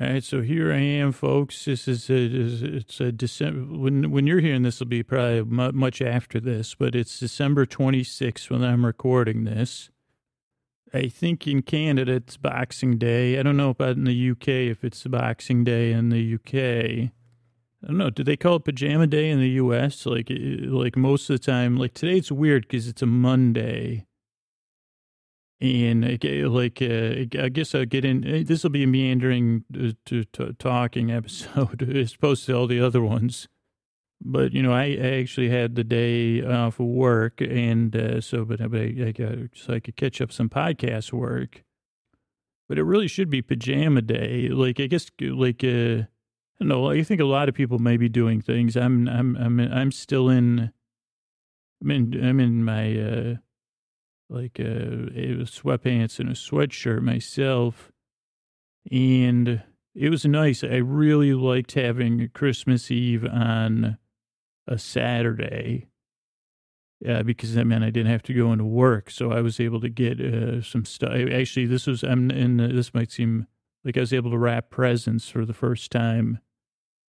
All right, so here I am, folks. This is a, it's a December. When when you're hearing this, will be probably mu- much after this, but it's December 26th when I'm recording this. I think in Canada it's Boxing Day. I don't know about in the UK if it's Boxing Day in the UK. I don't know. Do they call it Pajama Day in the US? Like like most of the time. Like today, it's weird because it's a Monday. And like, uh, I guess I'll get in. This will be a meandering uh, to, to, talking episode as opposed to all the other ones. But you know, I, I actually had the day off of work, and uh, so but, but I, I got so I could catch up some podcast work. But it really should be pajama day. Like I guess like uh, I don't know. I think a lot of people may be doing things. I'm I'm I'm I'm still in. I'm in I'm in my. Uh, like a, a sweatpants and a sweatshirt myself. And it was nice. I really liked having Christmas Eve on a Saturday. Uh, because that meant I didn't have to go into work, so I was able to get uh, some stuff. Actually, this was I'm in. Uh, this might seem like I was able to wrap presents for the first time,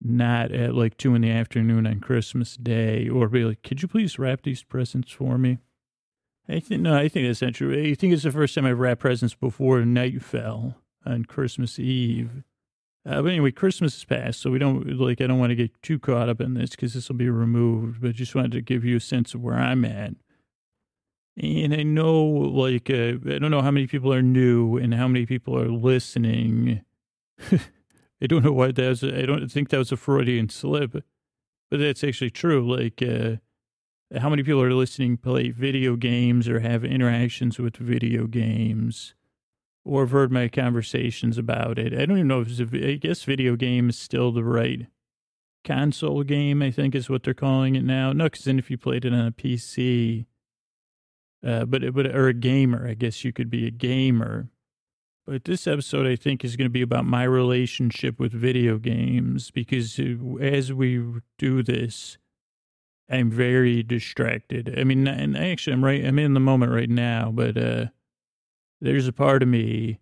not at like two in the afternoon on Christmas Day, or be like, "Could you please wrap these presents for me?" I think no, I think that's not true. I think it's the first time I've wrapped presents before night fell on Christmas Eve. Uh, but anyway, Christmas is past, so we don't like. I don't want to get too caught up in this because this will be removed. But just wanted to give you a sense of where I'm at. And I know, like, uh, I don't know how many people are new and how many people are listening. I don't know why that was. I don't think that was a Freudian slip, but that's actually true. Like. Uh, how many people are listening play video games or have interactions with video games or have heard my conversations about it. I don't even know if it's I guess video game is still the right console game, I think is what they're calling it now. No, because then if you played it on a PC, uh, but, but, or a gamer, I guess you could be a gamer. But this episode, I think, is going to be about my relationship with video games because uh, as we do this, I'm very distracted. I mean, and actually, I'm right. I'm in the moment right now, but uh, there's a part of me,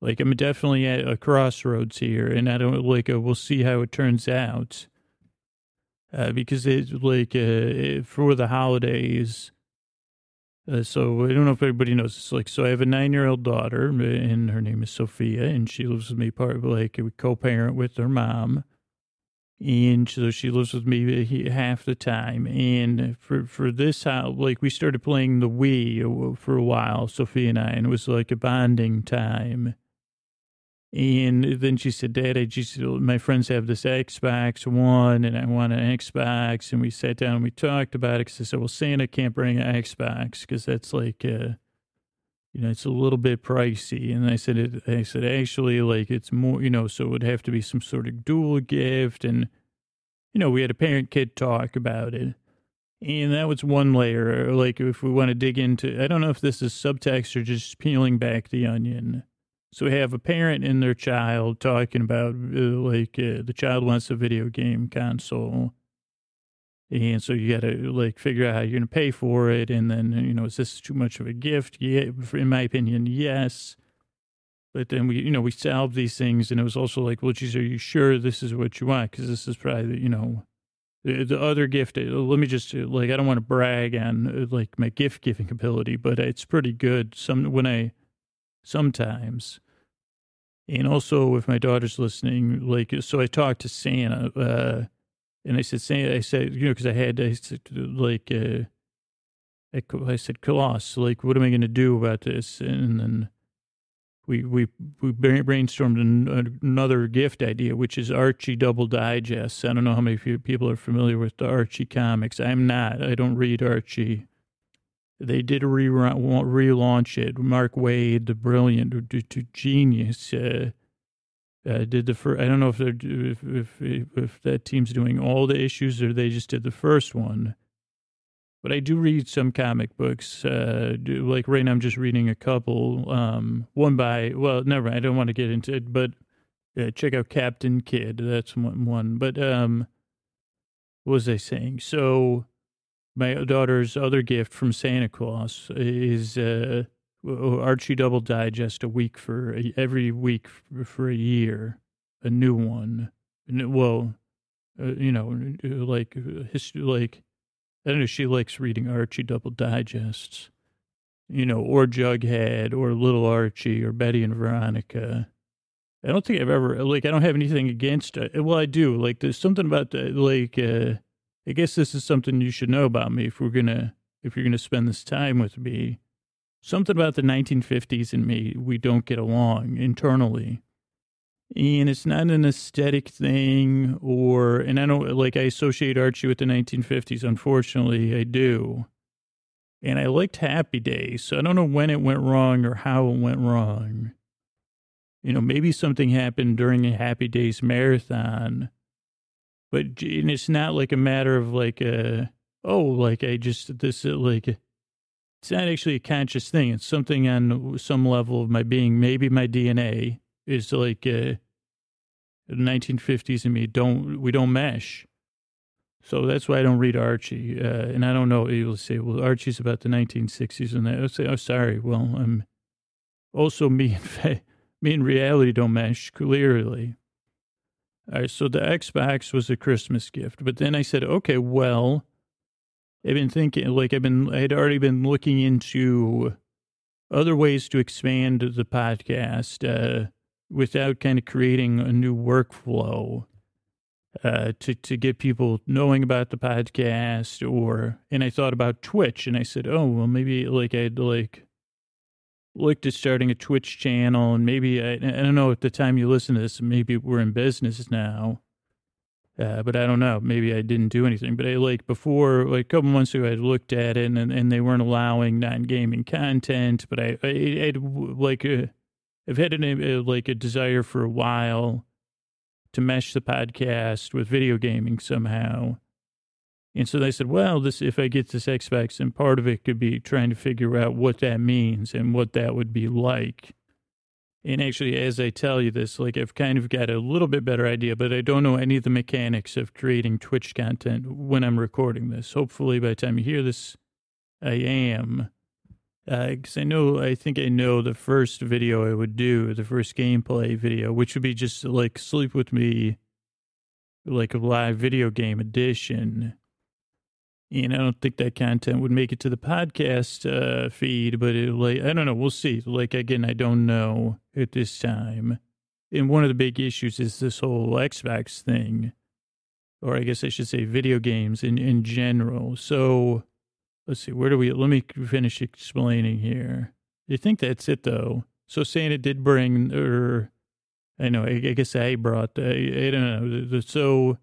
like I'm definitely at a crossroads here, and I don't like. Uh, we'll see how it turns out, uh, because it's like uh, for the holidays. Uh, so I don't know if everybody knows this. Like, so I have a nine-year-old daughter, and her name is Sophia, and she lives with me. Part like we co-parent with her mom and so she lives with me half the time. And for for this house, like we started playing the Wii for a while, Sophie and I, and it was like a bonding time. And then she said, "Dad, I just my friends have this Xbox One, and I want an Xbox." And we sat down and we talked about it. Because I said, "Well, Santa can't bring an Xbox because that's like." Uh, you know, it's a little bit pricey. And I said, it, I said, actually, like it's more, you know, so it would have to be some sort of dual gift. And, you know, we had a parent kid talk about it. And that was one layer. Like, if we want to dig into, I don't know if this is subtext or just peeling back the onion. So we have a parent and their child talking about, uh, like, uh, the child wants a video game console and so you got to like figure out how you're going to pay for it. And then, you know, is this too much of a gift? Yeah, in my opinion, yes. But then we, you know, we solved these things. And it was also like, well, geez, are you sure this is what you want? Because this is probably, you know, the, the other gift. Uh, let me just, uh, like, I don't want to brag on uh, like my gift giving ability, but it's pretty good. Some, when I, sometimes, and also if my daughter's listening, like, so I talked to Santa, uh, and I said, say, I said, you know, because I had, I said, like, uh, I, I said, Colossus, like, what am I going to do about this? And then we we we brainstormed another gift idea, which is Archie Double Digest. I don't know how many people are familiar with the Archie comics. I'm not. I don't read Archie. They did re- relaunch it. Mark Waid, the brilliant, genius, uh, uh, did the first. I don't know if they're if, if if that team's doing all the issues or they just did the first one. But I do read some comic books. Uh, do, like right now, I'm just reading a couple. Um, one by well, never. Mind, I don't want to get into it, but uh, check out Captain Kid. That's one. one. But um, what was I saying? So my daughter's other gift from Santa Claus is uh Archie Double Digest a week for every week for a year. a new one. Well, uh, you know, like history, like I don't know. She likes reading Archie double digests, you know, or Jughead, or Little Archie, or Betty and Veronica. I don't think I've ever like. I don't have anything against it. Well, I do. Like, there's something about the, like. uh I guess this is something you should know about me if we're gonna if you're gonna spend this time with me. Something about the 1950s and me, we don't get along internally. And it's not an aesthetic thing or, and I don't like, I associate Archie with the 1950s. Unfortunately, I do. And I liked Happy Days. So I don't know when it went wrong or how it went wrong. You know, maybe something happened during a Happy Days marathon. But and it's not like a matter of like a, oh, like I just, this, uh, like, it's not actually a conscious thing. It's something on some level of my being. Maybe my DNA is like uh, 1950s and me don't we don't mesh. So that's why I don't read Archie. Uh, and I don't know. You'll say, well, Archie's about the 1960s and. I'll say, oh, sorry. Well, I'm also me and me and reality don't mesh clearly. All right. So the Xbox was a Christmas gift, but then I said, okay, well I've been thinking, like, I've been, I had already been looking into other ways to expand the podcast uh, without kind of creating a new workflow uh, to to get people knowing about the podcast. Or, and I thought about Twitch, and I said, oh, well, maybe like I'd like looked at starting a Twitch channel, and maybe I, I don't know at the time you listen to this, maybe we're in business now. Uh, but I don't know. Maybe I didn't do anything. But I like before, like a couple months ago, I looked at it and, and they weren't allowing non gaming content. But I, I, I'd like, uh, I've had a, uh, like a desire for a while to mesh the podcast with video gaming somehow. And so they said, well, this, if I get this Xbox, and part of it could be trying to figure out what that means and what that would be like. And actually, as I tell you this, like I've kind of got a little bit better idea, but I don't know any of the mechanics of creating Twitch content when I'm recording this. Hopefully, by the time you hear this, I am. Because uh, I know, I think I know the first video I would do, the first gameplay video, which would be just like Sleep With Me, like a live video game edition. And I don't think that content would make it to the podcast uh, feed, but it, like I don't know. We'll see. Like again, I don't know at this time. And one of the big issues is this whole Xbox thing, or I guess I should say video games in in general. So let's see. Where do we? Let me finish explaining here. I think that's it though. So Santa did bring, or I know. I, I guess I brought. I, I don't know. So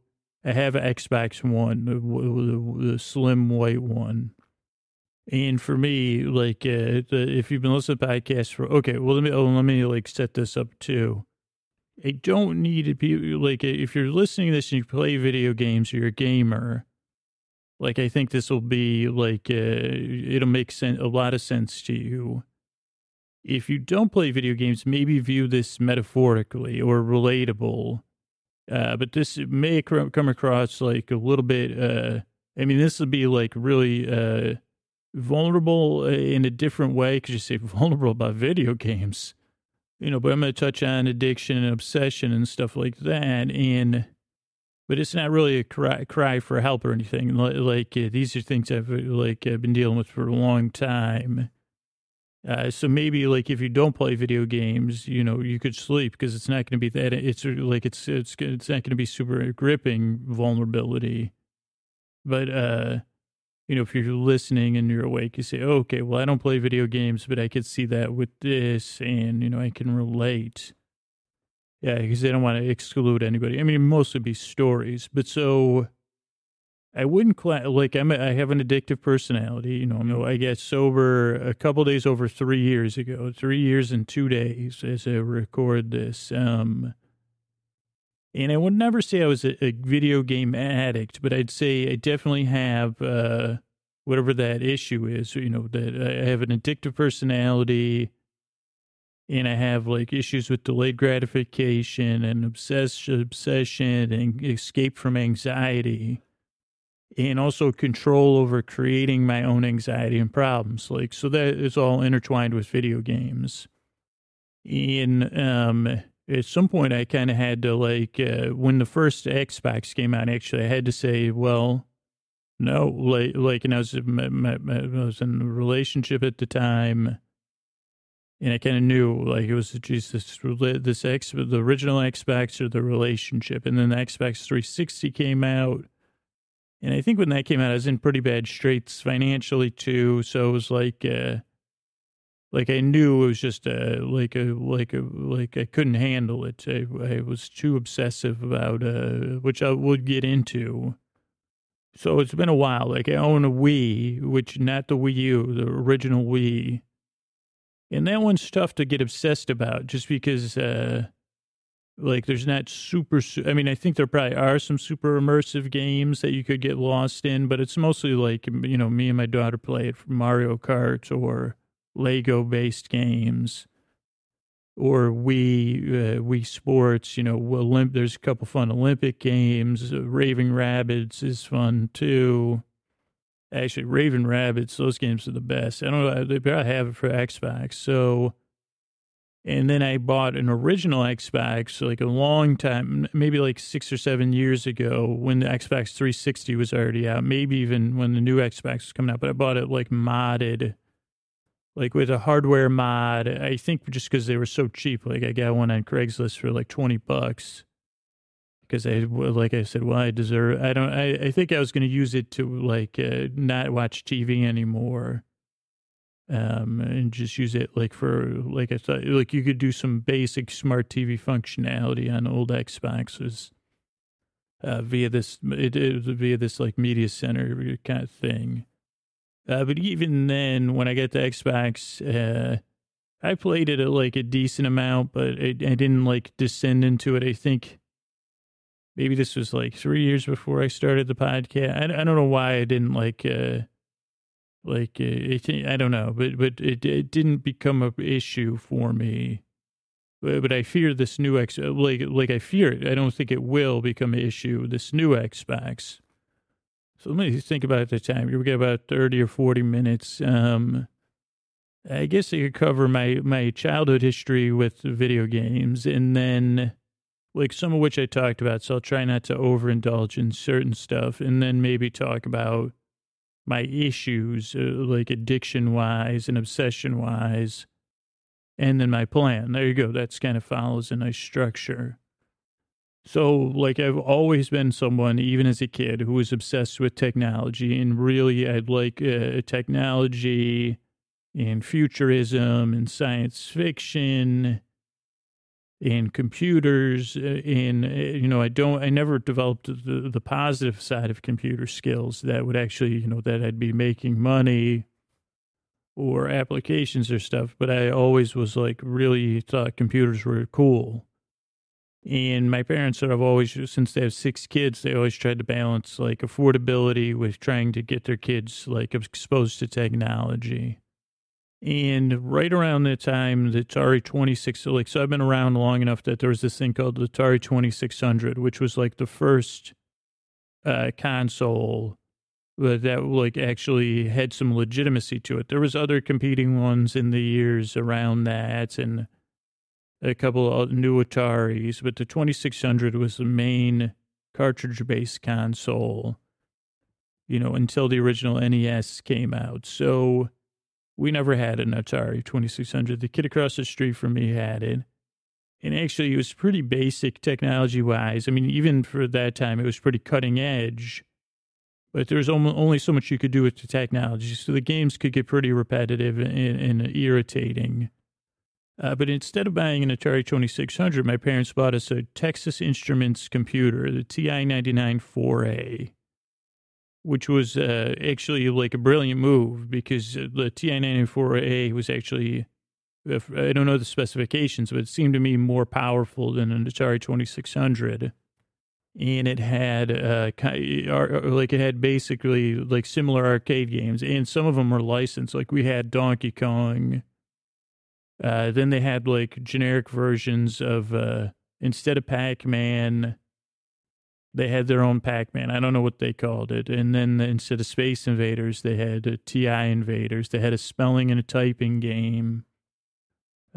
I have an Xbox One, the, slim white one. And for me, like, uh, if you've been listening to podcasts for, okay, well, let me, oh, let me like set this up too. I don't need to be like, if you're listening to this and you play video games or you're a gamer, like, I think this will be like, uh, it'll make sense, a lot of sense to you. If you don't play video games, maybe view this metaphorically or relatable uh, but this may come across like a little bit, uh, I mean, this would be like really uh, vulnerable uh, in a different way because you say vulnerable about video games, you know, but I'm going to touch on addiction and obsession and stuff like that. And, but it's not really a cry, cry for help or anything. Like, uh, these are things I've like I've been dealing with for a long time. Uh, so maybe like if you don't play video games, you know, you could sleep because it's not going to be that. It's like it's it's it's not going to be super gripping vulnerability. But uh, you know, if you're listening and you're awake, you say, oh, okay, well, I don't play video games, but I could see that with this, and you know, I can relate. Yeah, because they don't want to exclude anybody. I mean, mostly be stories, but so I wouldn't cla- like I'm a, I have an addictive personality. You know, I get sober a couple days over three years ago, three years and two days as I record this. Um, and I would never say I was a, a video game addict, but I'd say I definitely have uh, whatever that issue is. You know, that I have an addictive personality, and I have like issues with delayed gratification and obsession, and escape from anxiety and also control over creating my own anxiety and problems. Like, so that is all intertwined with video games. And, um, at some point I kind of had to like uh, when the first Xbox came out. Actually, I had to say, well, no, like like, and I was my, my, I was in a relationship at the time, and I kind of knew like it was Jesus this X the original Xbox or the relationship, and then the Xbox 360 came out. And I think when that came out, I was in pretty bad straits financially too. So it was like, uh, like I knew it was just a like a like a like I couldn't handle it. I, I was too obsessive about uh, which I would get into. So it's been a while. Like I own a Wii, which not the Wii U, the original Wii, and that one's tough to get obsessed about, just because. uh like there's not super i mean i think there probably are some super immersive games that you could get lost in but it's mostly like you know me and my daughter play it for mario kart or Lego based games or Wii uh, Wii Sports. You know, Olymp- there's a couple fun Olympic games. Uh, Raving Rabbids is fun too. Actually, Raving Rabbids those games are the best. I don't know, they probably have it for Xbox. So, and then I bought an original Xbox like a long time, maybe like six or seven years ago when the Xbox 360 was already out, maybe even when the new Xbox was coming out. But I bought it like modded like with a hardware mod. I think just because they were so cheap, like I got one on Craigslist for like 20 bucks because I, like I said, well, I deserve, I don't, I, I think I was going to use it to like uh, not watch TV anymore. Um, and just use it like for, like I thought, like you could do some basic smart TV functionality on old Xboxes. Uh, via this, it, it, via this like media center kind of thing. Uh, but even then, when I got the Xbox, uh, I played it at like a decent amount, but I, I didn't like descend into it. I think maybe this was like three years before I started the podcast. I, I don't know why I didn't like, uh, like uh, it, I don't know, but but it, it didn't become a issue for me. But, but I fear this new X, like like I fear it. I don't think it will become an issue. This new Xbox. So let me think about the time. We got about 30 or 40 minutes. Um, I guess I could cover my, my childhood history with video games and then like some of which I talked about. So I'll try not to overindulge in certain stuff and then maybe talk about my issues, uh, like addiction wise and obsession wise. And then my plan. There you go. That's kind of follows a nice structure. So, like, I've always been someone, even as a kid, who was obsessed with technology. And really, I'd like uh, technology and futurism and science fiction and computers. Uh, and, uh, you know, I don't, I never developed the, the positive side of computer skills that would actually, you know, that I'd be making money or applications or stuff. But I always was like, really thought computers were cool and my parents of always, since they have six kids, they always tried to balance like affordability with trying to get their kids like exposed to technology. And right around the time the Atari 26, like, so I've been around long enough that there was this thing called the Atari 2600, which was like the first uh, console that like actually had some legitimacy to it. There was other competing ones in the years around that and a couple of new Ataris, but the 2600 was the main cartridge based console, you know, until the original NES came out. So we never had an Atari 2600. The kid across the street from me had it. And actually, it was pretty basic technology wise. I mean, even for that time, it was pretty cutting edge. But there was only so much you could do with the technology. So the games could get pretty repetitive and, and irritating. Uh, but instead of buying an Atari 2600, my parents bought us a Texas Instruments computer, the TI 99 4A, which was uh, actually like a brilliant move because the TI 94A was actually, I don't know the specifications, but it seemed to me more powerful than an Atari 2600. And it had, uh, like, it had basically like similar arcade games, and some of them were licensed. Like, we had Donkey Kong uh, then they had like generic versions of uh, instead of Pac Man, they had their own Pac Man. I don't know what they called it. And then instead of Space Invaders, they had TI Invaders. They had a spelling and a typing game.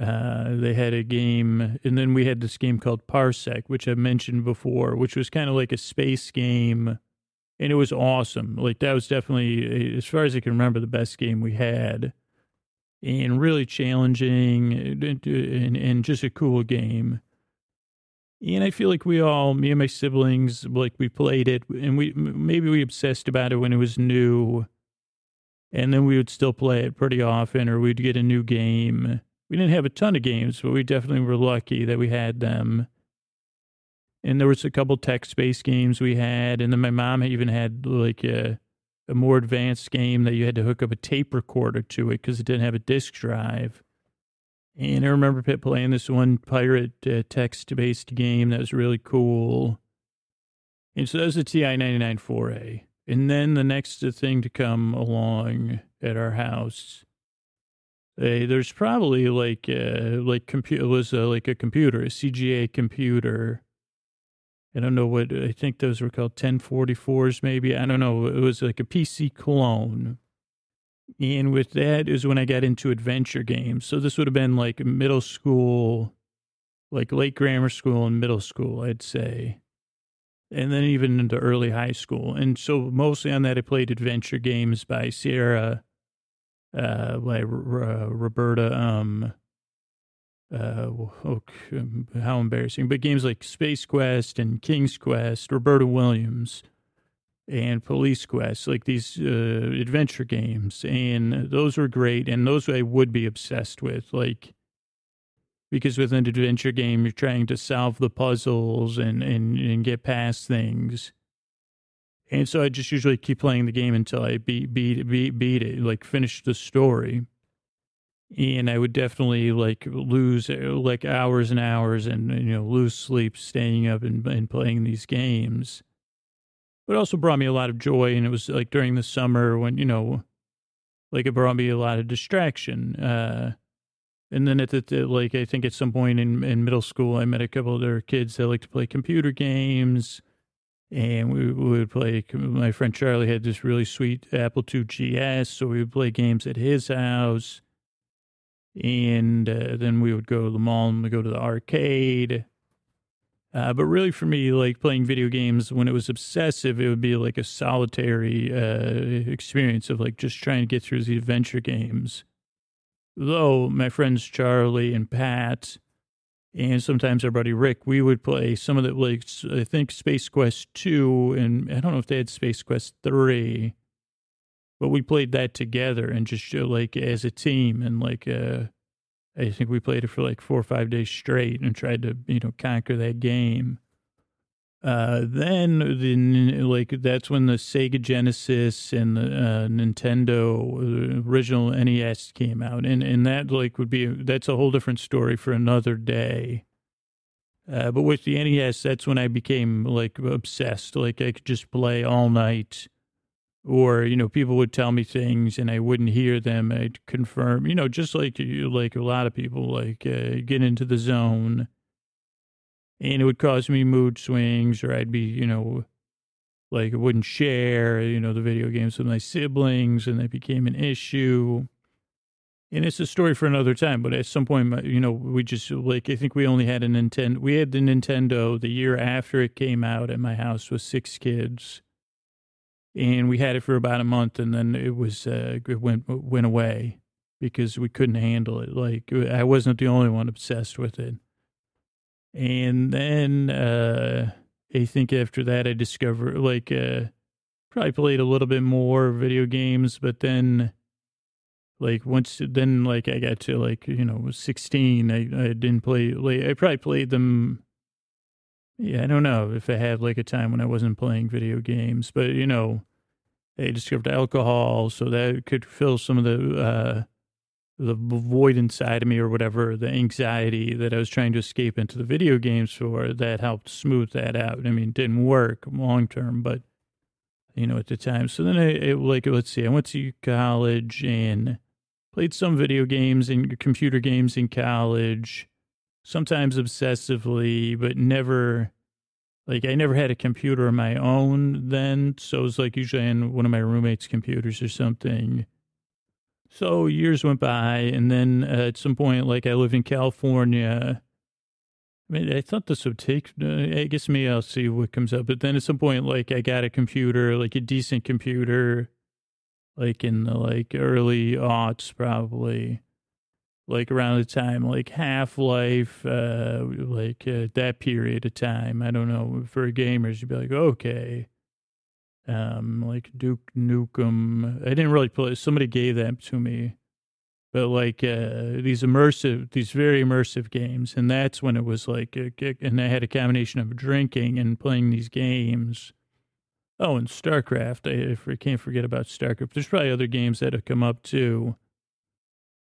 Uh, they had a game, and then we had this game called Parsec, which I mentioned before, which was kind of like a space game, and it was awesome. Like that was definitely, as far as I can remember, the best game we had, and really challenging, and, and, and just a cool game. And I feel like we all, me and my siblings, like we played it, and we maybe we obsessed about it when it was new, and then we would still play it pretty often, or we'd get a new game we didn't have a ton of games, but we definitely were lucky that we had them. And there was a couple text-based games we had, and then my mom even had like a, a more advanced game that you had to hook up a tape recorder to it because it didn't have a disk drive. And I remember Pit playing this one pirate uh, text-based game that was really cool. And so that was the TI 99 4A. And then the next thing to come along at our house uh, there's probably like uh, like computer was uh, like a computer, a CGA computer. I don't know what I think those were called 1044s, maybe. I don't know. It was like a PC clone. And with that is when I got into adventure games. So this would have been like middle school, like late grammar school and middle school, I'd say. And then even into early high school. And so mostly on that, I played adventure games by Sierra uh, by uh, Roberta. Um, uh, oh, how embarrassing! But games like Space Quest and King's Quest, Roberta Williams, and Police Quest, like these uh, adventure games, and those were great, and those I would be obsessed with, like because with an adventure game, you're trying to solve the puzzles and and and get past things. And so I just usually keep playing the game until I beat beat beat beat it, like finish the story. And I would definitely like lose like hours and hours and you know lose sleep staying up and, and playing these games. But also brought me a lot of joy, and it was like during the summer when you know, like it brought me a lot of distraction. Uh, and then at the like I think at some point in in middle school, I met a couple of other kids that like to play computer games and we, we would play. My friend Charlie had this really sweet Apple II GS, so we would play games at his house, and uh, then we would go to the mall and go to the arcade. Uh, but really, for me, like playing video games, when it was obsessive, it would be like a solitary uh, experience of like just trying to get through the adventure games. Though my friends Charlie and Pat and sometimes our buddy Rick, we would play some of the, like, I think Space Quest 2, and I don't know if they had Space Quest 3, but we played that together and just like as a team. And like, uh, I think we played it for like four or five days straight and tried to, you know, conquer that game. Uh, then the like that's when the Sega Genesis and the uh, Nintendo uh, original NES came out, and and that like would be that's a whole different story for another day. Uh, but with the NES, that's when I became like obsessed. Like I could just play all night, or you know, people would tell me things and I wouldn't hear them. I'd confirm, you know, just like you like a lot of people like uh, get into the zone and it would cause me mood swings or I'd be, you know, like I wouldn't share, you know, the video games with my siblings and that became an issue. And it's a story for another time, but at some point, you know, we just like, I think we only had a Nintendo. We had the Nintendo the year after it came out at my house with six kids. And we had it for about a month and then it was, uh, it went, went away because we couldn't handle it. Like I wasn't the only one obsessed with it. And then uh, I think after that, I discovered like uh, probably played a little bit more video games, but then like once then like I got to like you know 16, I I didn't play. Like, I probably played them. Yeah, I don't know if I had like a time when I wasn't playing video games, but you know, I discovered alcohol, so that could fill some of the uh, the void inside of me or whatever, the anxiety that I was trying to escape into the video games for, that helped smooth that out. I mean, it didn't work long term, but you know, at the time. So then I, like, let's see, I went to college and played some video games and computer games in college, sometimes obsessively, but never, like, I never had a computer of my own then. So it was like usually on one of my roommates' computers or something So years went by, and then uh, at some point, like I live in California. I mean, I thought this would take. Uh, I guess me, I'll see what comes up. But then at some point, like I got a computer, like a decent computer, like in the like early aughts, probably, like around the time like Half Life, uh, like uh, that period of time. I don't know for gamers, you'd be like, okay, um, like Duke Nukem. I didn't really play. Somebody gave that to me, but like uh, these immersive, these very immersive games, and that's when it was like, a, and I had a combination of drinking and playing these games. Oh, and StarCraft. I, I can't forget about StarCraft. There's probably other games that have come up too.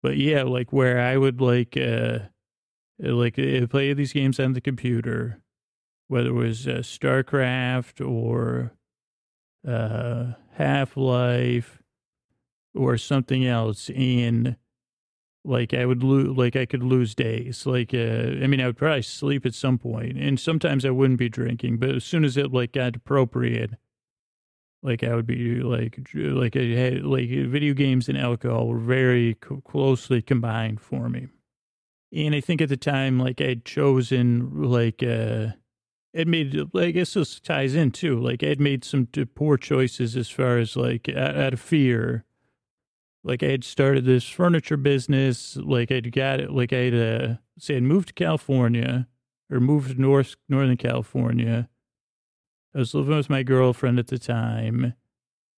But yeah, like where I would like, uh, like uh, play these games on the computer, whether it was uh, StarCraft or uh, Half Life or something else, and like I would lose, like I could lose days. Like, uh, I mean, I would probably sleep at some point, and sometimes I wouldn't be drinking, but as soon as it like got appropriate, like I would be like, like I had like video games and alcohol were very co- closely combined for me, and I think at the time, like I'd chosen like. uh it made I guess this ties in too. Like I'd made some poor choices as far as like out of fear. Like I had started this furniture business. Like I'd got it. Like I'd uh, say I'd moved to California or moved to North Northern California. I was living with my girlfriend at the time,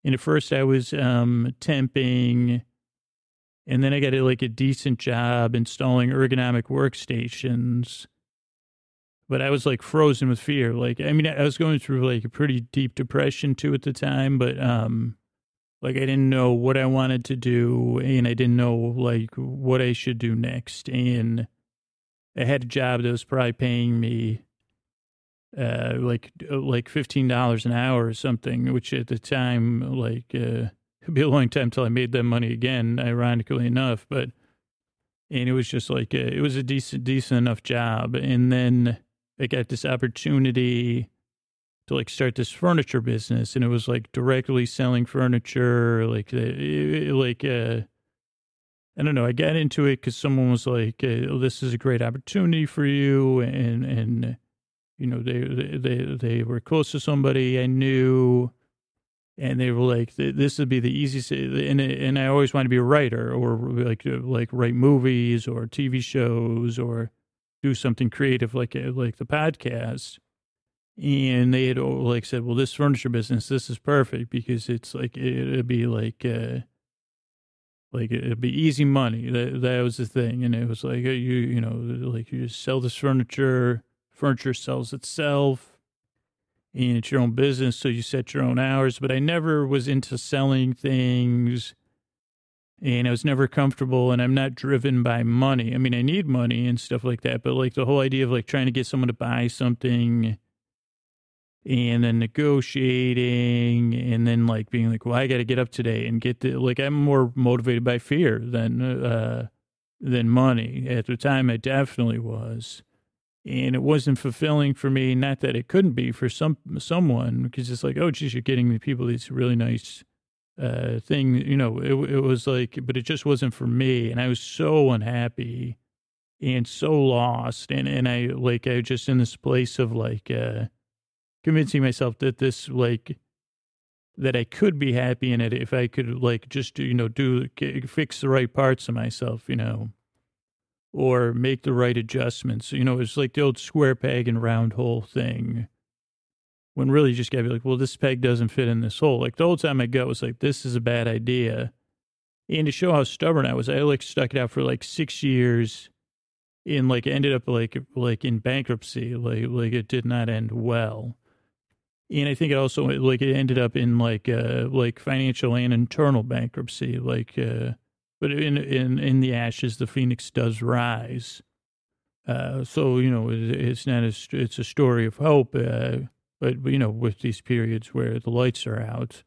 and at first I was um, temping, and then I got a, like a decent job installing ergonomic workstations but I was like frozen with fear. Like, I mean, I was going through like a pretty deep depression too at the time, but, um, like I didn't know what I wanted to do and I didn't know like what I should do next. And I had a job that was probably paying me, uh, like, uh, like $15 an hour or something, which at the time, like, uh, it'd be a long time till I made that money again, ironically enough, but, and it was just like, a, it was a decent, decent enough job. And then, I got this opportunity to like start this furniture business and it was like directly selling furniture like uh, like uh I don't know I got into it cuz someone was like uh, this is a great opportunity for you and and you know they they they were close to somebody I knew and they were like this would be the easiest eh, and eh, and I always wanted to be a writer or like eh, like write movies or TV shows or do something creative like like the podcast. And they had oh, like said well this furniture business this is perfect because it's like it'd be like uh like it'd be easy money. That that was the thing. And it was like you you know like you just sell this furniture furniture sells itself and it's your own business so you set your own hours but i never was into selling things and I was never comfortable and I'm not driven by money. I mean, I need money and stuff like that, but like the whole idea of like trying to get someone to buy something and then negotiating and then like being like, well, I got to get up today and get the, like, I'm more motivated by fear than, uh, than money. At the time, I definitely was. And it wasn't fulfilling for me. Not that it couldn't be for some, someone, because it's like, oh, geez, you're getting the people these really nice, uh, thing, you know, it, it was like, but it just wasn't for me. And I was so unhappy and so lost. And, and I, like, I was just in this place of like, uh, convincing myself that this, like, that I could be happy in it if I could, like, just, you know, do, fix the right parts of myself, you know, or make the right adjustments. You know, it's like the old square peg and round hole thing when really you just gotta be like, well, this peg doesn't fit in this hole. Like the whole time my gut was like, this is a bad idea. And to show how stubborn I was, I like stuck it out for like six years and like ended up like like in bankruptcy. Like like it did not end well. And I think it also like it ended up in like uh like financial and internal bankruptcy. Like uh but in in in the ashes the phoenix does rise. Uh so you know it, it's not a it's a story of hope. Uh but you know, with these periods where the lights are out.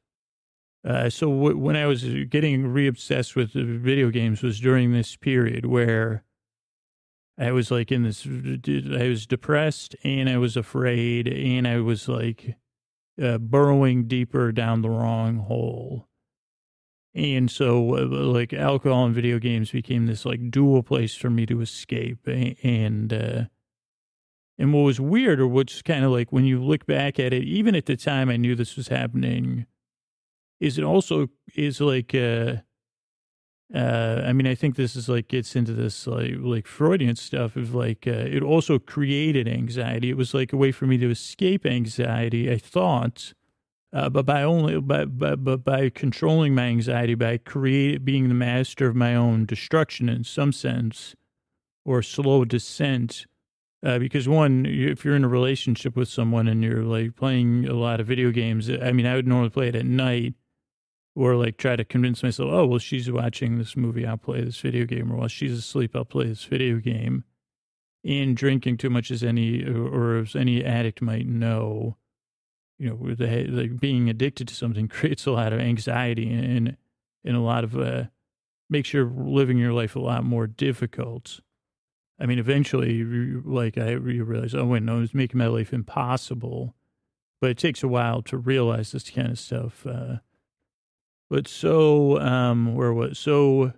Uh, so w- when I was getting re-obsessed with video games was during this period where I was like in this, I was depressed and I was afraid and I was like uh, burrowing deeper down the wrong hole. And so, uh, like, alcohol and video games became this like dual place for me to escape. And, uh, and what was weird, or what's kind of like when you look back at it, even at the time I knew this was happening, is it also is like, uh, uh, I mean, I think this is like gets into this like like Freudian stuff of like uh, it also created anxiety. It was like a way for me to escape anxiety. I thought, uh, but by only but but but by controlling my anxiety, by create being the master of my own destruction in some sense, or slow descent. Uh, because one, if you're in a relationship with someone and you're like playing a lot of video games, I mean, I would normally play it at night or like try to convince myself, oh, well, she's watching this movie, I'll play this video game, or while she's asleep, I'll play this video game. And drinking too much as any, or as any addict might know, you know, the, like being addicted to something creates a lot of anxiety and, and a lot of, uh, makes your living your life a lot more difficult. I mean, eventually, like I realize, oh wait, no, it's making my life impossible. But it takes a while to realize this kind of stuff. Uh, but so, um, where was so?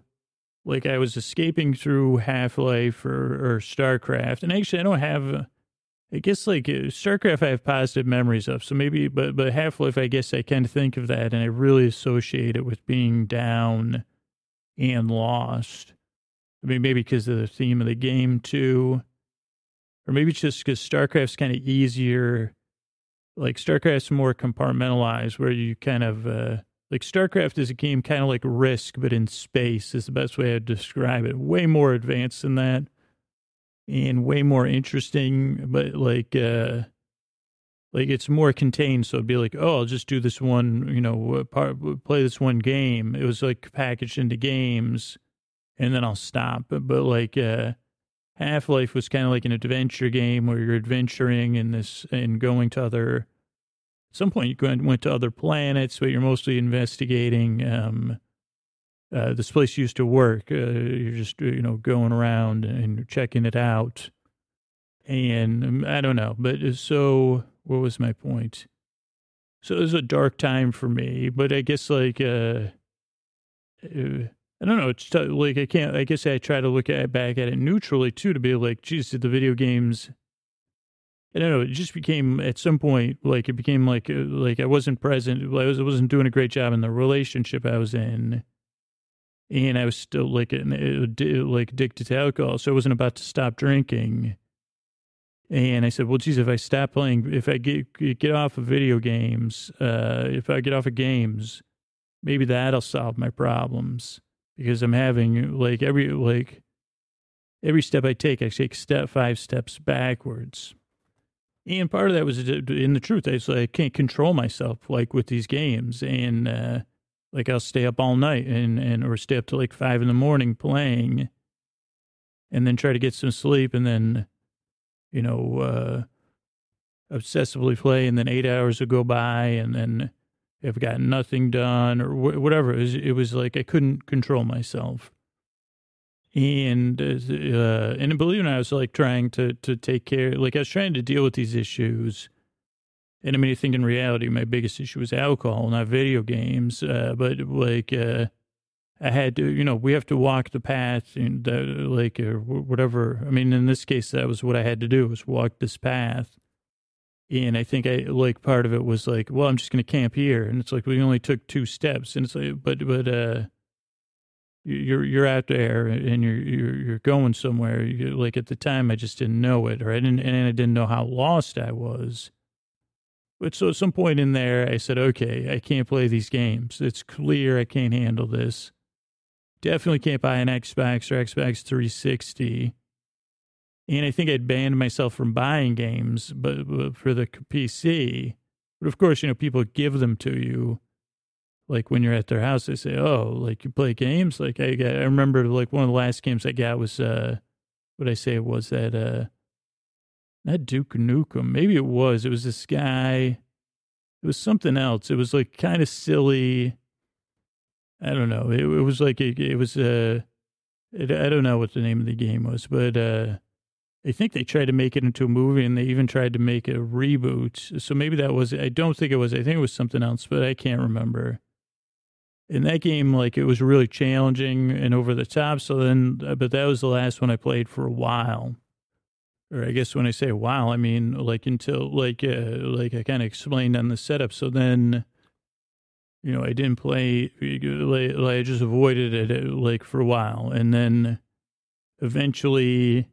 Like I was escaping through Half Life or, or StarCraft, and actually I don't have. I guess like uh, StarCraft, I have positive memories of. So maybe, but but Half Life, I guess I kind of think of that, and I really associate it with being down and lost. I mean, maybe because of the theme of the game too, or maybe it's just because StarCraft's kind of easier. Like StarCraft's more compartmentalized, where you kind of uh, like StarCraft is a game kind of like Risk, but in space is the best way I'd describe it. Way more advanced than that, and way more interesting. But like, uh, like it's more contained. So it'd be like, oh, I'll just do this one, you know, part, play this one game. It was like packaged into games, and then I'll stop. But, but like, uh, Half Life was kind of like an adventure game where you're adventuring in this and going to other at some point, you went to other planets, but you're mostly investigating. Um, uh, this place used to work. Uh, you're just, uh, you know, going around and checking it out. And um, I don't know, but uh, so what was my point? So it was a dark time for me, but I guess like, uh, uh I don't know. It's t- like I can't. I guess I try to look at back at it neutrally too, to be like, geez, did the video games I don't know. It just became at some point like it became like like I wasn't present. I was I wasn't doing a great job in the relationship I was in, and I was still like uh, like addicted to alcohol. So I wasn't about to stop drinking. And I said, well, geez, if I stop playing, if I get get off of video games, uh, if I get off of games, maybe that'll solve my problems because I'm having like every like every step I take, I take step five steps backwards and part of that was in the truth. I, I can't control myself like with these games, and uh, like I'll stay up all night and and or stay up to like five in the morning playing, and then try to get some sleep, and then you know uh, obsessively play, and then eight hours would go by, and then I've got nothing done or wh- whatever. It was, it was like I couldn't control myself and uh, and believe it or not, I was like trying to to take care, like I was trying to deal with these issues. And I mean, I think in reality, my biggest issue was alcohol, not video games. Uh, but like, uh, I had to, you know, we have to walk the path and uh, like, or whatever. I mean, in this case, that was what I had to do was walk this path. And I think I like part of it was like, well, I'm just going to camp here. And it's like, we only took two steps. And it's like, but, but, uh, you're you're out there and you're you're you're going somewhere. You're, like at the time, I just didn't know it, or I didn't, and I didn't know how lost I was. But so at some point in there, I said, okay, I can't play these games. It's clear I can't handle this. Definitely can't buy an Xbox or Xbox 360. And I think I'd banned myself from buying games, but, but for the PC. But of course, you know, people give them to you like when you're at their house, they say, "Oh, like you play games." Like I, got, I remember, like one of the last games I got was, uh, what I say was that, uh, not Duke Nukem. Maybe it was. It was this guy. It was something else. It was like kind of silly. I don't know. It, it was like it, it was. Uh, it, I don't know what the name of the game was, but uh, I think they tried to make it into a movie, and they even tried to make a reboot. So maybe that was. I don't think it was. I think it was something else, but I can't remember in that game, like it was really challenging and over the top. So then, uh, but that was the last one I played for a while. Or I guess when I say while, I mean like until like uh, like I kind of explained on the setup. So then, you know, I didn't play. Like, I just avoided it like for a while, and then eventually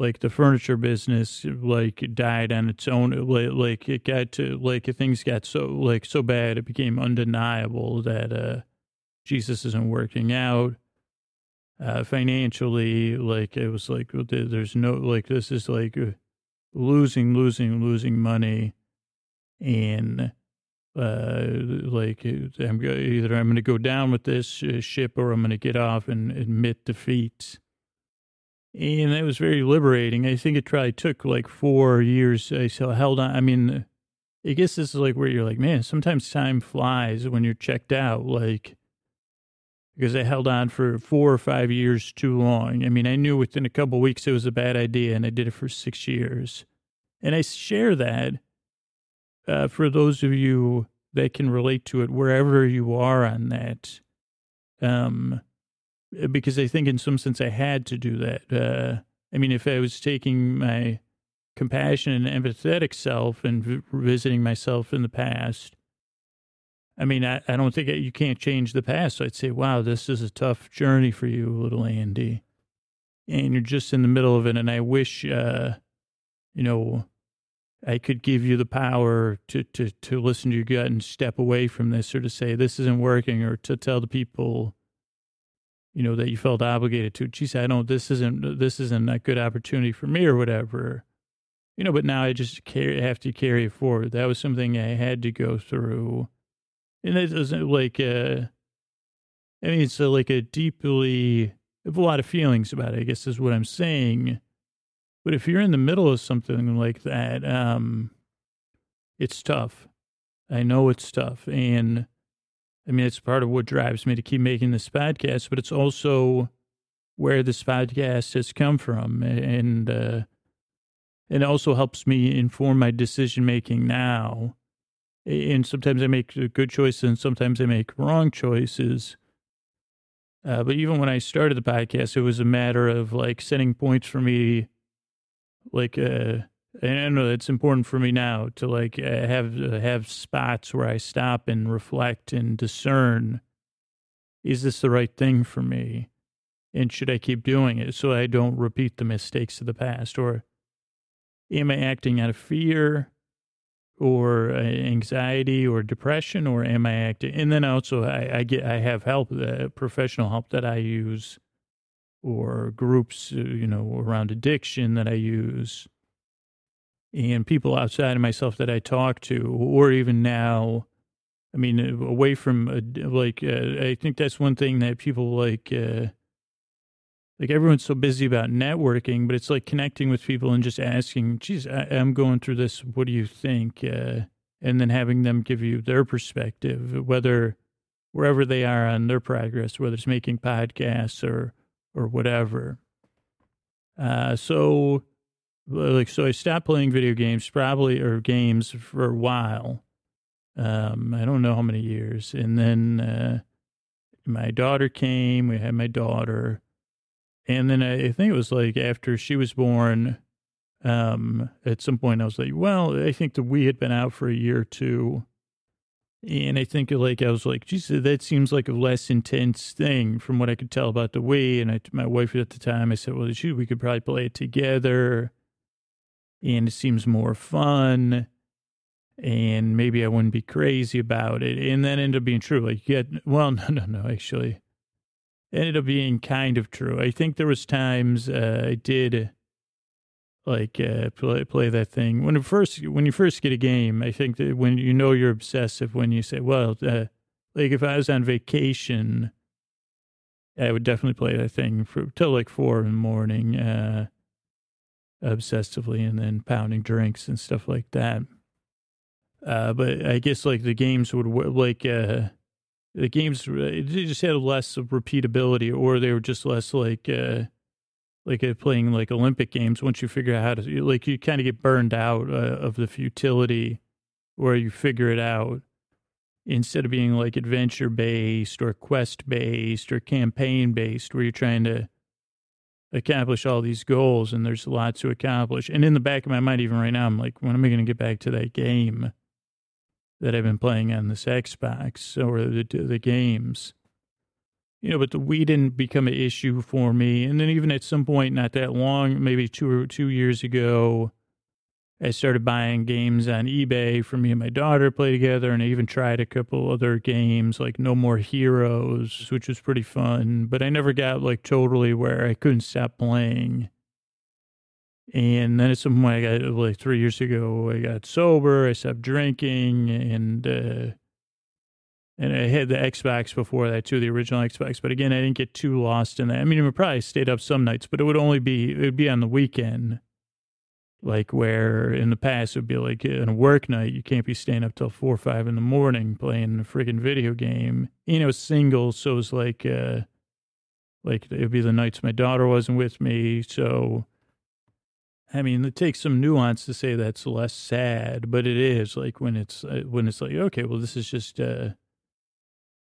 like the furniture business like died on its own like, like it got to like things got so like so bad it became undeniable that uh jesus isn't working out uh financially like it was like there's no like this is like uh, losing losing losing money and uh like i'm either i'm going to go down with this uh, ship or i'm going to get off and admit defeat and that was very liberating. I think it probably took like four years. I still held on. I mean, I guess this is like where you're like, man, sometimes time flies when you're checked out. Like, because I held on for four or five years too long. I mean, I knew within a couple weeks it was a bad idea, and I did it for six years. And I share that uh, for those of you that can relate to it, wherever you are on that. Um, because I think in some sense I had to do that. Uh, I mean, if I was taking my compassionate and empathetic self and v- visiting myself in the past, I mean, I, I don't think I, you can't change the past. So I'd say, wow, this is a tough journey for you, little Andy. And you're just in the middle of it. And I wish, uh, you know, I could give you the power to, to, to listen to your gut and step away from this or to say, this isn't working or to tell the people, you know, that you felt obligated to. Geez, I don't, this isn't, this isn't a good opportunity for me or whatever. You know, but now I just carry, have to carry it forward. That was something I had to go through. And it doesn't like, uh, I mean, it's a, like a deeply, have a lot of feelings about it, I guess is what I'm saying. But if you're in the middle of something like that, um, it's tough. I know it's tough. And, I mean, it's part of what drives me to keep making this podcast, but it's also where this podcast has come from. And, uh, it also helps me inform my decision making now. And sometimes I make good choices and sometimes I make wrong choices. Uh, but even when I started the podcast, it was a matter of like setting points for me, like, uh, and I know it's important for me now to like uh, have have spots where I stop and reflect and discern: is this the right thing for me, and should I keep doing it so I don't repeat the mistakes of the past, or am I acting out of fear, or uh, anxiety, or depression, or am I acting? And then also I, I get I have help, uh, professional help that I use, or groups, uh, you know, around addiction that I use and people outside of myself that I talk to, or even now, I mean, uh, away from like, uh, I think that's one thing that people like, uh, like everyone's so busy about networking, but it's like connecting with people and just asking, geez, I, am going through this. What do you think? Uh, and then having them give you their perspective, whether wherever they are on their progress, whether it's making podcasts or, or whatever. Uh, so, like so I stopped playing video games probably or games for a while. Um, I don't know how many years. And then uh, my daughter came, we had my daughter. And then I, think it was like after she was born, um, at some point I was like, well, I think the Wii had been out for a year or two. And I think like I was like, geez, that seems like a less intense thing from what I could tell about the Wii. And I, my wife at the time, I said, well, shoot, we could probably play it together and it seems more fun and maybe I wouldn't be crazy about it. And that ended up being true. Like, yeah, well, no, no, no, actually. Ended up being kind of true. I think there was times uh, I did like uh, play, play that thing when you first when you first get a game. I think that when you know you're obsessive, when you say, "Well, uh, like if I was on vacation, I would definitely play that thing for till like four in the morning." Uh, obsessively and then pounding drinks and stuff like that. Uh, but I guess like the games would like uh, the games they just had less of repeatability, or they were just less like uh, like uh, playing like Olympic games. Once you figure out how to like, you kind of get burned out uh, of the futility, where you figure it out. instead of being like adventure based or quest based or campaign based, where you're trying to accomplish all these goals and there's lots to accomplish. And in the back of my mind, even right now, I'm like, when am I going to get back to that game that I've been playing on this Xbox or the, the games? You know, but the Wii didn't become an issue for me. And then even at some point, not that long, maybe two or two years ago, I started buying games on eBay for me and my daughter to play together. And I even tried a couple other games like No More Heroes, which was pretty fun. But I never got like totally where I couldn't stop playing. And then at some point, I got like three years ago, I got sober, I stopped drinking, and uh, and I had the Xbox before that too, the original Xbox. But again, I didn't get too lost in that. I mean, I probably stayed up some nights, but it would only be it would be on the weekend like where in the past it would be like in a work night you can't be staying up till four or five in the morning playing a freaking video game you know single so it's like uh like it'd be the nights my daughter wasn't with me so i mean it takes some nuance to say that's less sad but it is like when it's uh, when it's like okay well this is just uh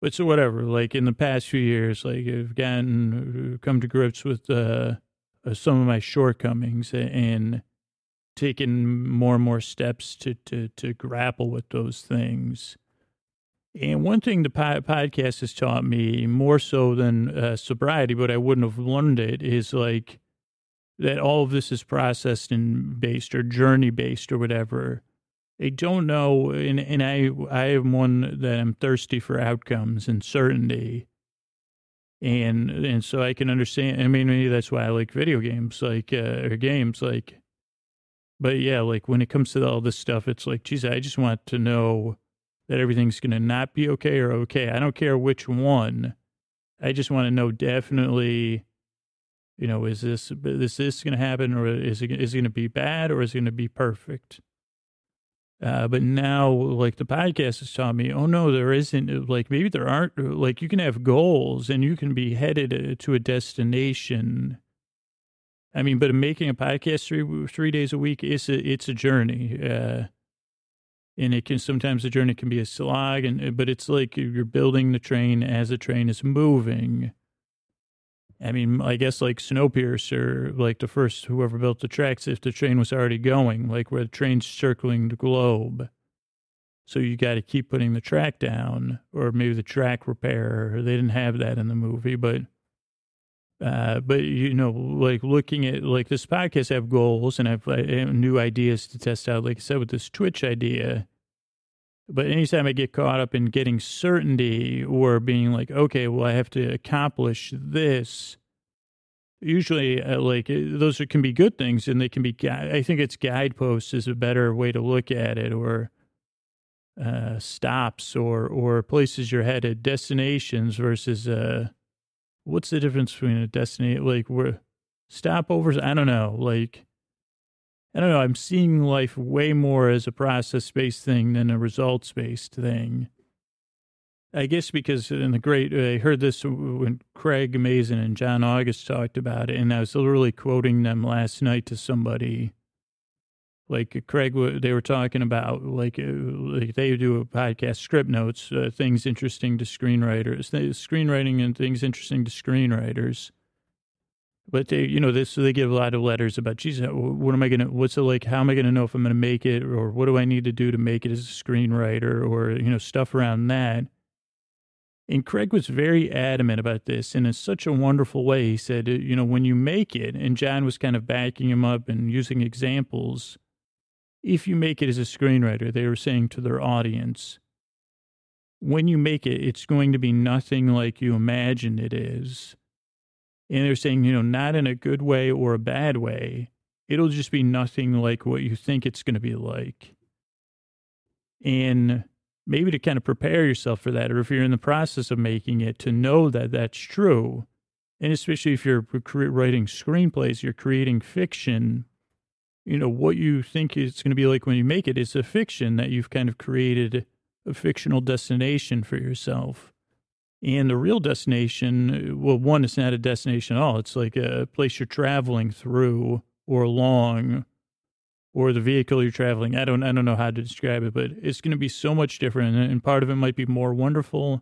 but so whatever like in the past few years like i've gotten uh, come to grips with uh some of my shortcomings and taken more and more steps to, to, to grapple with those things. And one thing the podcast has taught me more so than uh, sobriety, but I wouldn't have learned it, is like that all of this is processed and based or journey based or whatever. I don't know, and, and I I am one that I'm thirsty for outcomes and certainty, and and so I can understand. I mean, maybe that's why I like video games, like uh, or games, like but yeah, like when it comes to all this stuff, it's like, geez, I just want to know that everything's going to not be okay or okay. I don't care which one. I just want to know definitely, you know, is this is this going to happen or is it is it going to be bad or is it going to be perfect? Uh, but now, like the podcast has taught me, oh no, there isn't. Like maybe there aren't. Like you can have goals and you can be headed uh, to a destination I mean, but making a podcast three three days a week is a it's a journey, uh, and it can sometimes the journey can be a slog, and but it's like you're building the train as the train is moving. I mean, I guess like Snowpiercer, like the first whoever built the tracks, if the train was already going, like where the train's circling the globe. So you got to keep putting the track down, or maybe the track repair. They didn't have that in the movie, but uh, but you know, like looking at like this podcast, I have goals and I have, I have new ideas to test out. Like I said, with this Twitch idea. But anytime I get caught up in getting certainty or being like, okay, well, I have to accomplish this. Usually, uh, like uh, those are, can be good things, and they can be. I think it's guideposts is a better way to look at it, or uh, stops, or or places you're headed, destinations versus uh, what's the difference between a destination, like where stopovers? I don't know. Like I don't know. I'm seeing life way more as a process based thing than a results based thing. I guess because in the great, I heard this when Craig Mazin and John August talked about it, and I was literally quoting them last night to somebody like Craig, they were talking about like, uh, like they do a podcast, script notes, uh, things interesting to screenwriters, screenwriting and things interesting to screenwriters. But they, you know, this so they give a lot of letters about, geez, uh, what am I gonna? What's it like? How am I gonna know if I'm gonna make it, or what do I need to do to make it as a screenwriter, or you know, stuff around that. And Craig was very adamant about this and in such a wonderful way. He said, uh, you know, when you make it, and John was kind of backing him up and using examples if you make it as a screenwriter, they were saying to their audience, when you make it, it's going to be nothing like you imagine it is. And they're saying, you know, not in a good way or a bad way. It'll just be nothing like what you think it's going to be like. And maybe to kind of prepare yourself for that, or if you're in the process of making it, to know that that's true. And especially if you're writing screenplays, you're creating fiction you know, what you think it's going to be like when you make it is a fiction that you've kind of created a fictional destination for yourself. And the real destination, well, one, it's not a destination at all. It's like a place you're traveling through or along or the vehicle you're traveling. I don't I don't know how to describe it, but it's going to be so much different, and part of it might be more wonderful,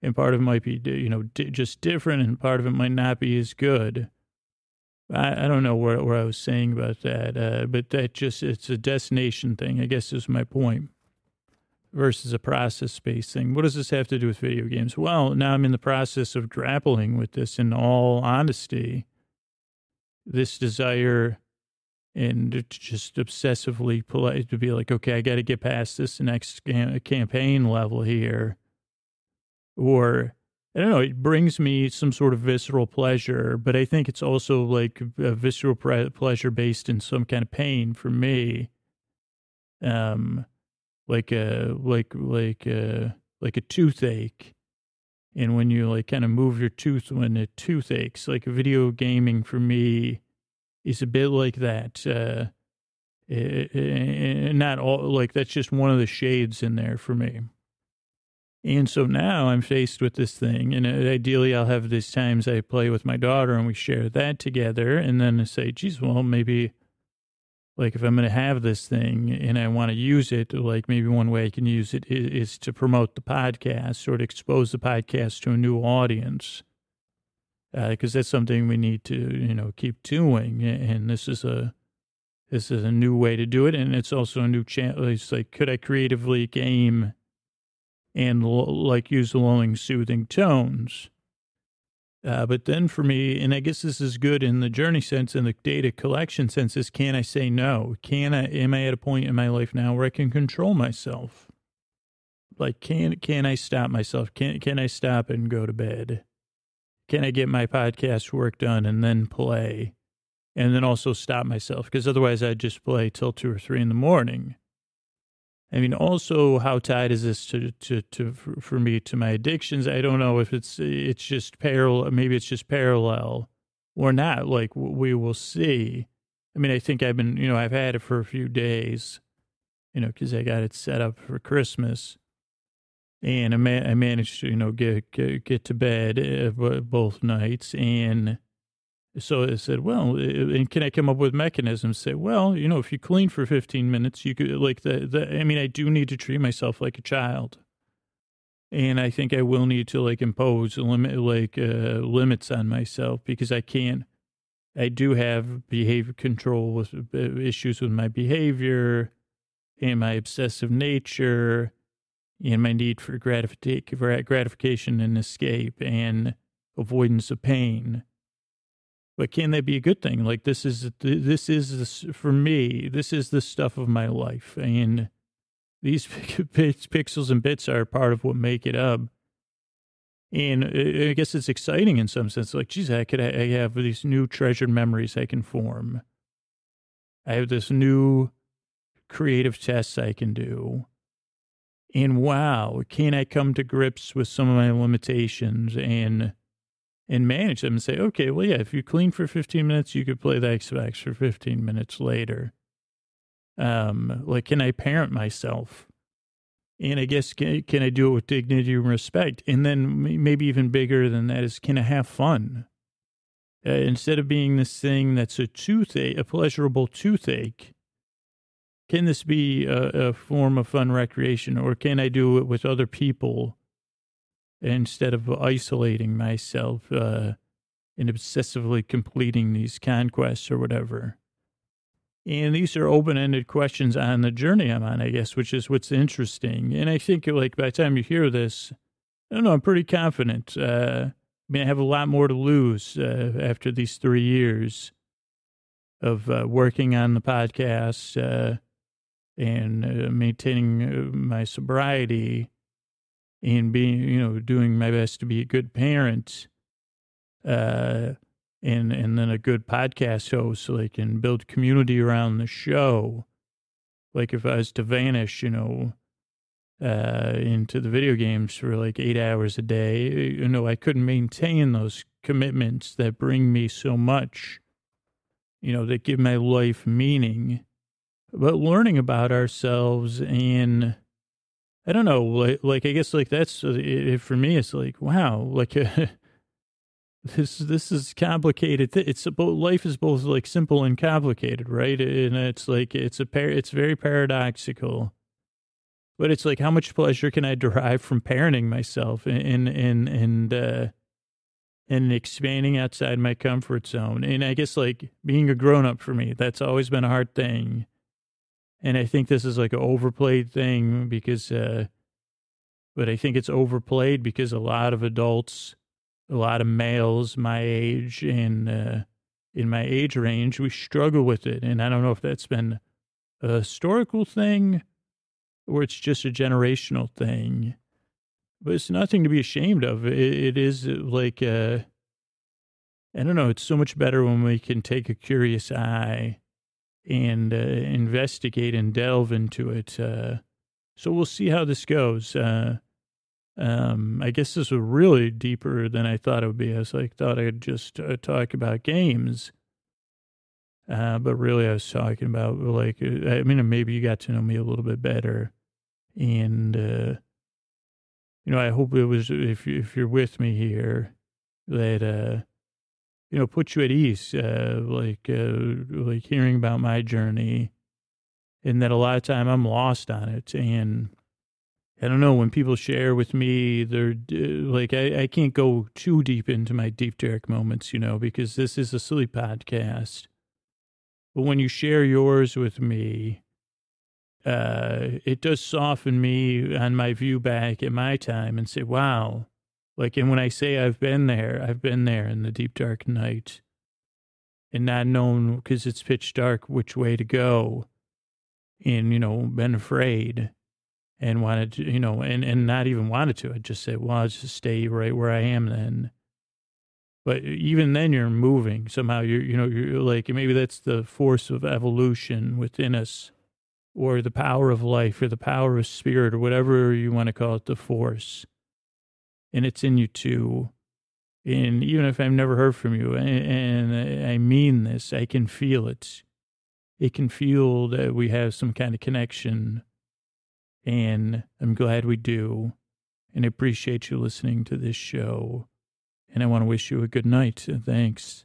and part of it might be you know just different, and part of it might not be as good. I, I don't know where where I was saying about that, uh, but that just it's a destination thing. I guess is my point versus a process based thing. What does this have to do with video games? Well, now I'm in the process of grappling with this in all honesty. This desire and just obsessively polite to be like, okay, I got to get past this next campaign level here. Or, I don't know, it brings me some sort of visceral pleasure, but I think it's also like a visceral pleasure based in some kind of pain for me. Um, like a, like, like a, like a toothache. And when you like kind of move your tooth when it tooth aches, like video gaming for me, is a bit like that. Uh, and not all like that's just one of the shades in there for me. And so now I'm faced with this thing, and uh, ideally I'll have these times I play with my daughter and we share that together, and then I say, geez, well, maybe like if I'm going to have this thing and I want to use it, like maybe one way I can use it is, to promote the podcast or to expose the podcast to a new audience. Because uh, that's something we need to you know keep doing and this is a this is a new way to do it and it's also a new channel it's like could i creatively game and like use the lulling soothing tones uh, but then for me and i guess this is good in the journey sense and the data collection sense is can i say no? Can i am i at a point in my life now where i can control myself? Like can can i stop myself? Can can i stop and go to bed? Can I get my podcast work done and then play? And then also stop myself? Because otherwise I'd just play till two or three in the morning. I mean, also, how tied is this to, to, to, for me to my addictions? I don't know if it's, it's just parallel, maybe it's just parallel or not. Like we will see. I mean, I think I've been, you know, I've had it for a few days, you know, because I got it set up for Christmas and I, ma- I managed to you know get get, get to bed uh, both nights and so I said, well, and can I come up with mechanisms? Say, well, you know, if you clean for 15 minutes, you could like the, the, I mean, I do need to treat myself like a child. And I think I will need to like impose limit, like uh, limits on myself because I can't, I do have behavior control with uh, issues with my behavior and my obsessive nature and my need for gratification and escape and avoidance of pain. But can that be a good thing? Like this is this is for me. This is the stuff of my life, and these pixels and bits are part of what make it up. And I guess it's exciting in some sense. Like, geez, I could I have these new treasured memories I can form. I have this new creative tests I can do. And wow, can I come to grips with some of my limitations and and manage them and say, okay, well, yeah, if you clean for 15 minutes, you could play the Xbox for 15 minutes later. Um, like, can I parent myself? And I guess, can, can I do it with dignity and respect? And then maybe even bigger than that is, can I have fun? Uh, instead of being this thing that's a toothache, a pleasurable toothache, can this be a, a, form of fun recreation or can I do it with other people instead of isolating myself uh, and obsessively completing these conquests or whatever? And these are open ended questions on the journey I'm on, I guess, which is what's interesting. And I think, like, by the time you hear this, I don't know, I'm pretty confident. Uh, I mean, I have a lot more to lose uh, after these three years of uh, working on the podcast, uh, and uh, maintaining uh, my sobriety and being, you know, doing my best to be a good parent, uh, and and then a good podcast host, I can build community around the show. Like if I was to vanish, you know, uh, into the video games for like eight hours a day, you know, I couldn't maintain those commitments that bring me so much, you know, that give my life meaning but learning about ourselves and I don't know, like, like I guess like that's uh, it, for me. It's like wow, like this this is complicated. It's both life is both like simple and complicated, right? And it's like it's a par- it's very paradoxical. But it's like how much pleasure can I derive from parenting myself and and and uh, and expanding outside my comfort zone? And I guess like being a grown up for me, that's always been a hard thing. And I think this is like an overplayed thing because, uh, but I think it's overplayed because a lot of adults a lot of males my age and uh, in my age range, we struggle with it. And I don't know if that's been a historical thing or it's just a generational thing. But it's nothing to be ashamed of. it, it is like, uh, I don't know, it's so much better when we can take a curious eye and uh, investigate and delve into it. Uh, so we'll see how this goes. Uh, um, I guess this was really deeper than I thought it would be. I was like, thought I'd just uh, talk about games. Uh, but really I was talking about like, uh, I mean, maybe you got to know me a little bit better. And, you know, I hope it was, if, if you're with me here, that, you know, put you at ease, uh, like, uh, like hearing about my journey and that a lot of time I'm lost on it. And, I don't know when people share with me, they're like, I, I can't go too deep into my deep dark moments, you know, because this is a silly podcast. But when you share yours with me, uh, it does soften me on my view back at my time and say, wow. Like, and when I say I've been there, I've been there in the deep dark night and not known because it's pitch dark which way to go and, you know, been afraid and wanted to, you know, and, and not even wanted to. I just said, well, I'll just stay right where I am then. But even then you're moving somehow. You're, you know, you're like, maybe that's the force of evolution within us or the power of life or the power of spirit or whatever you want to call it, the force. And it's in you too. And even if I've never heard from you, and, I mean this, I can feel it. It can feel that we have some kind of connection and I'm glad we do. And I appreciate you listening to this show. And I want to wish you a good night. Thanks.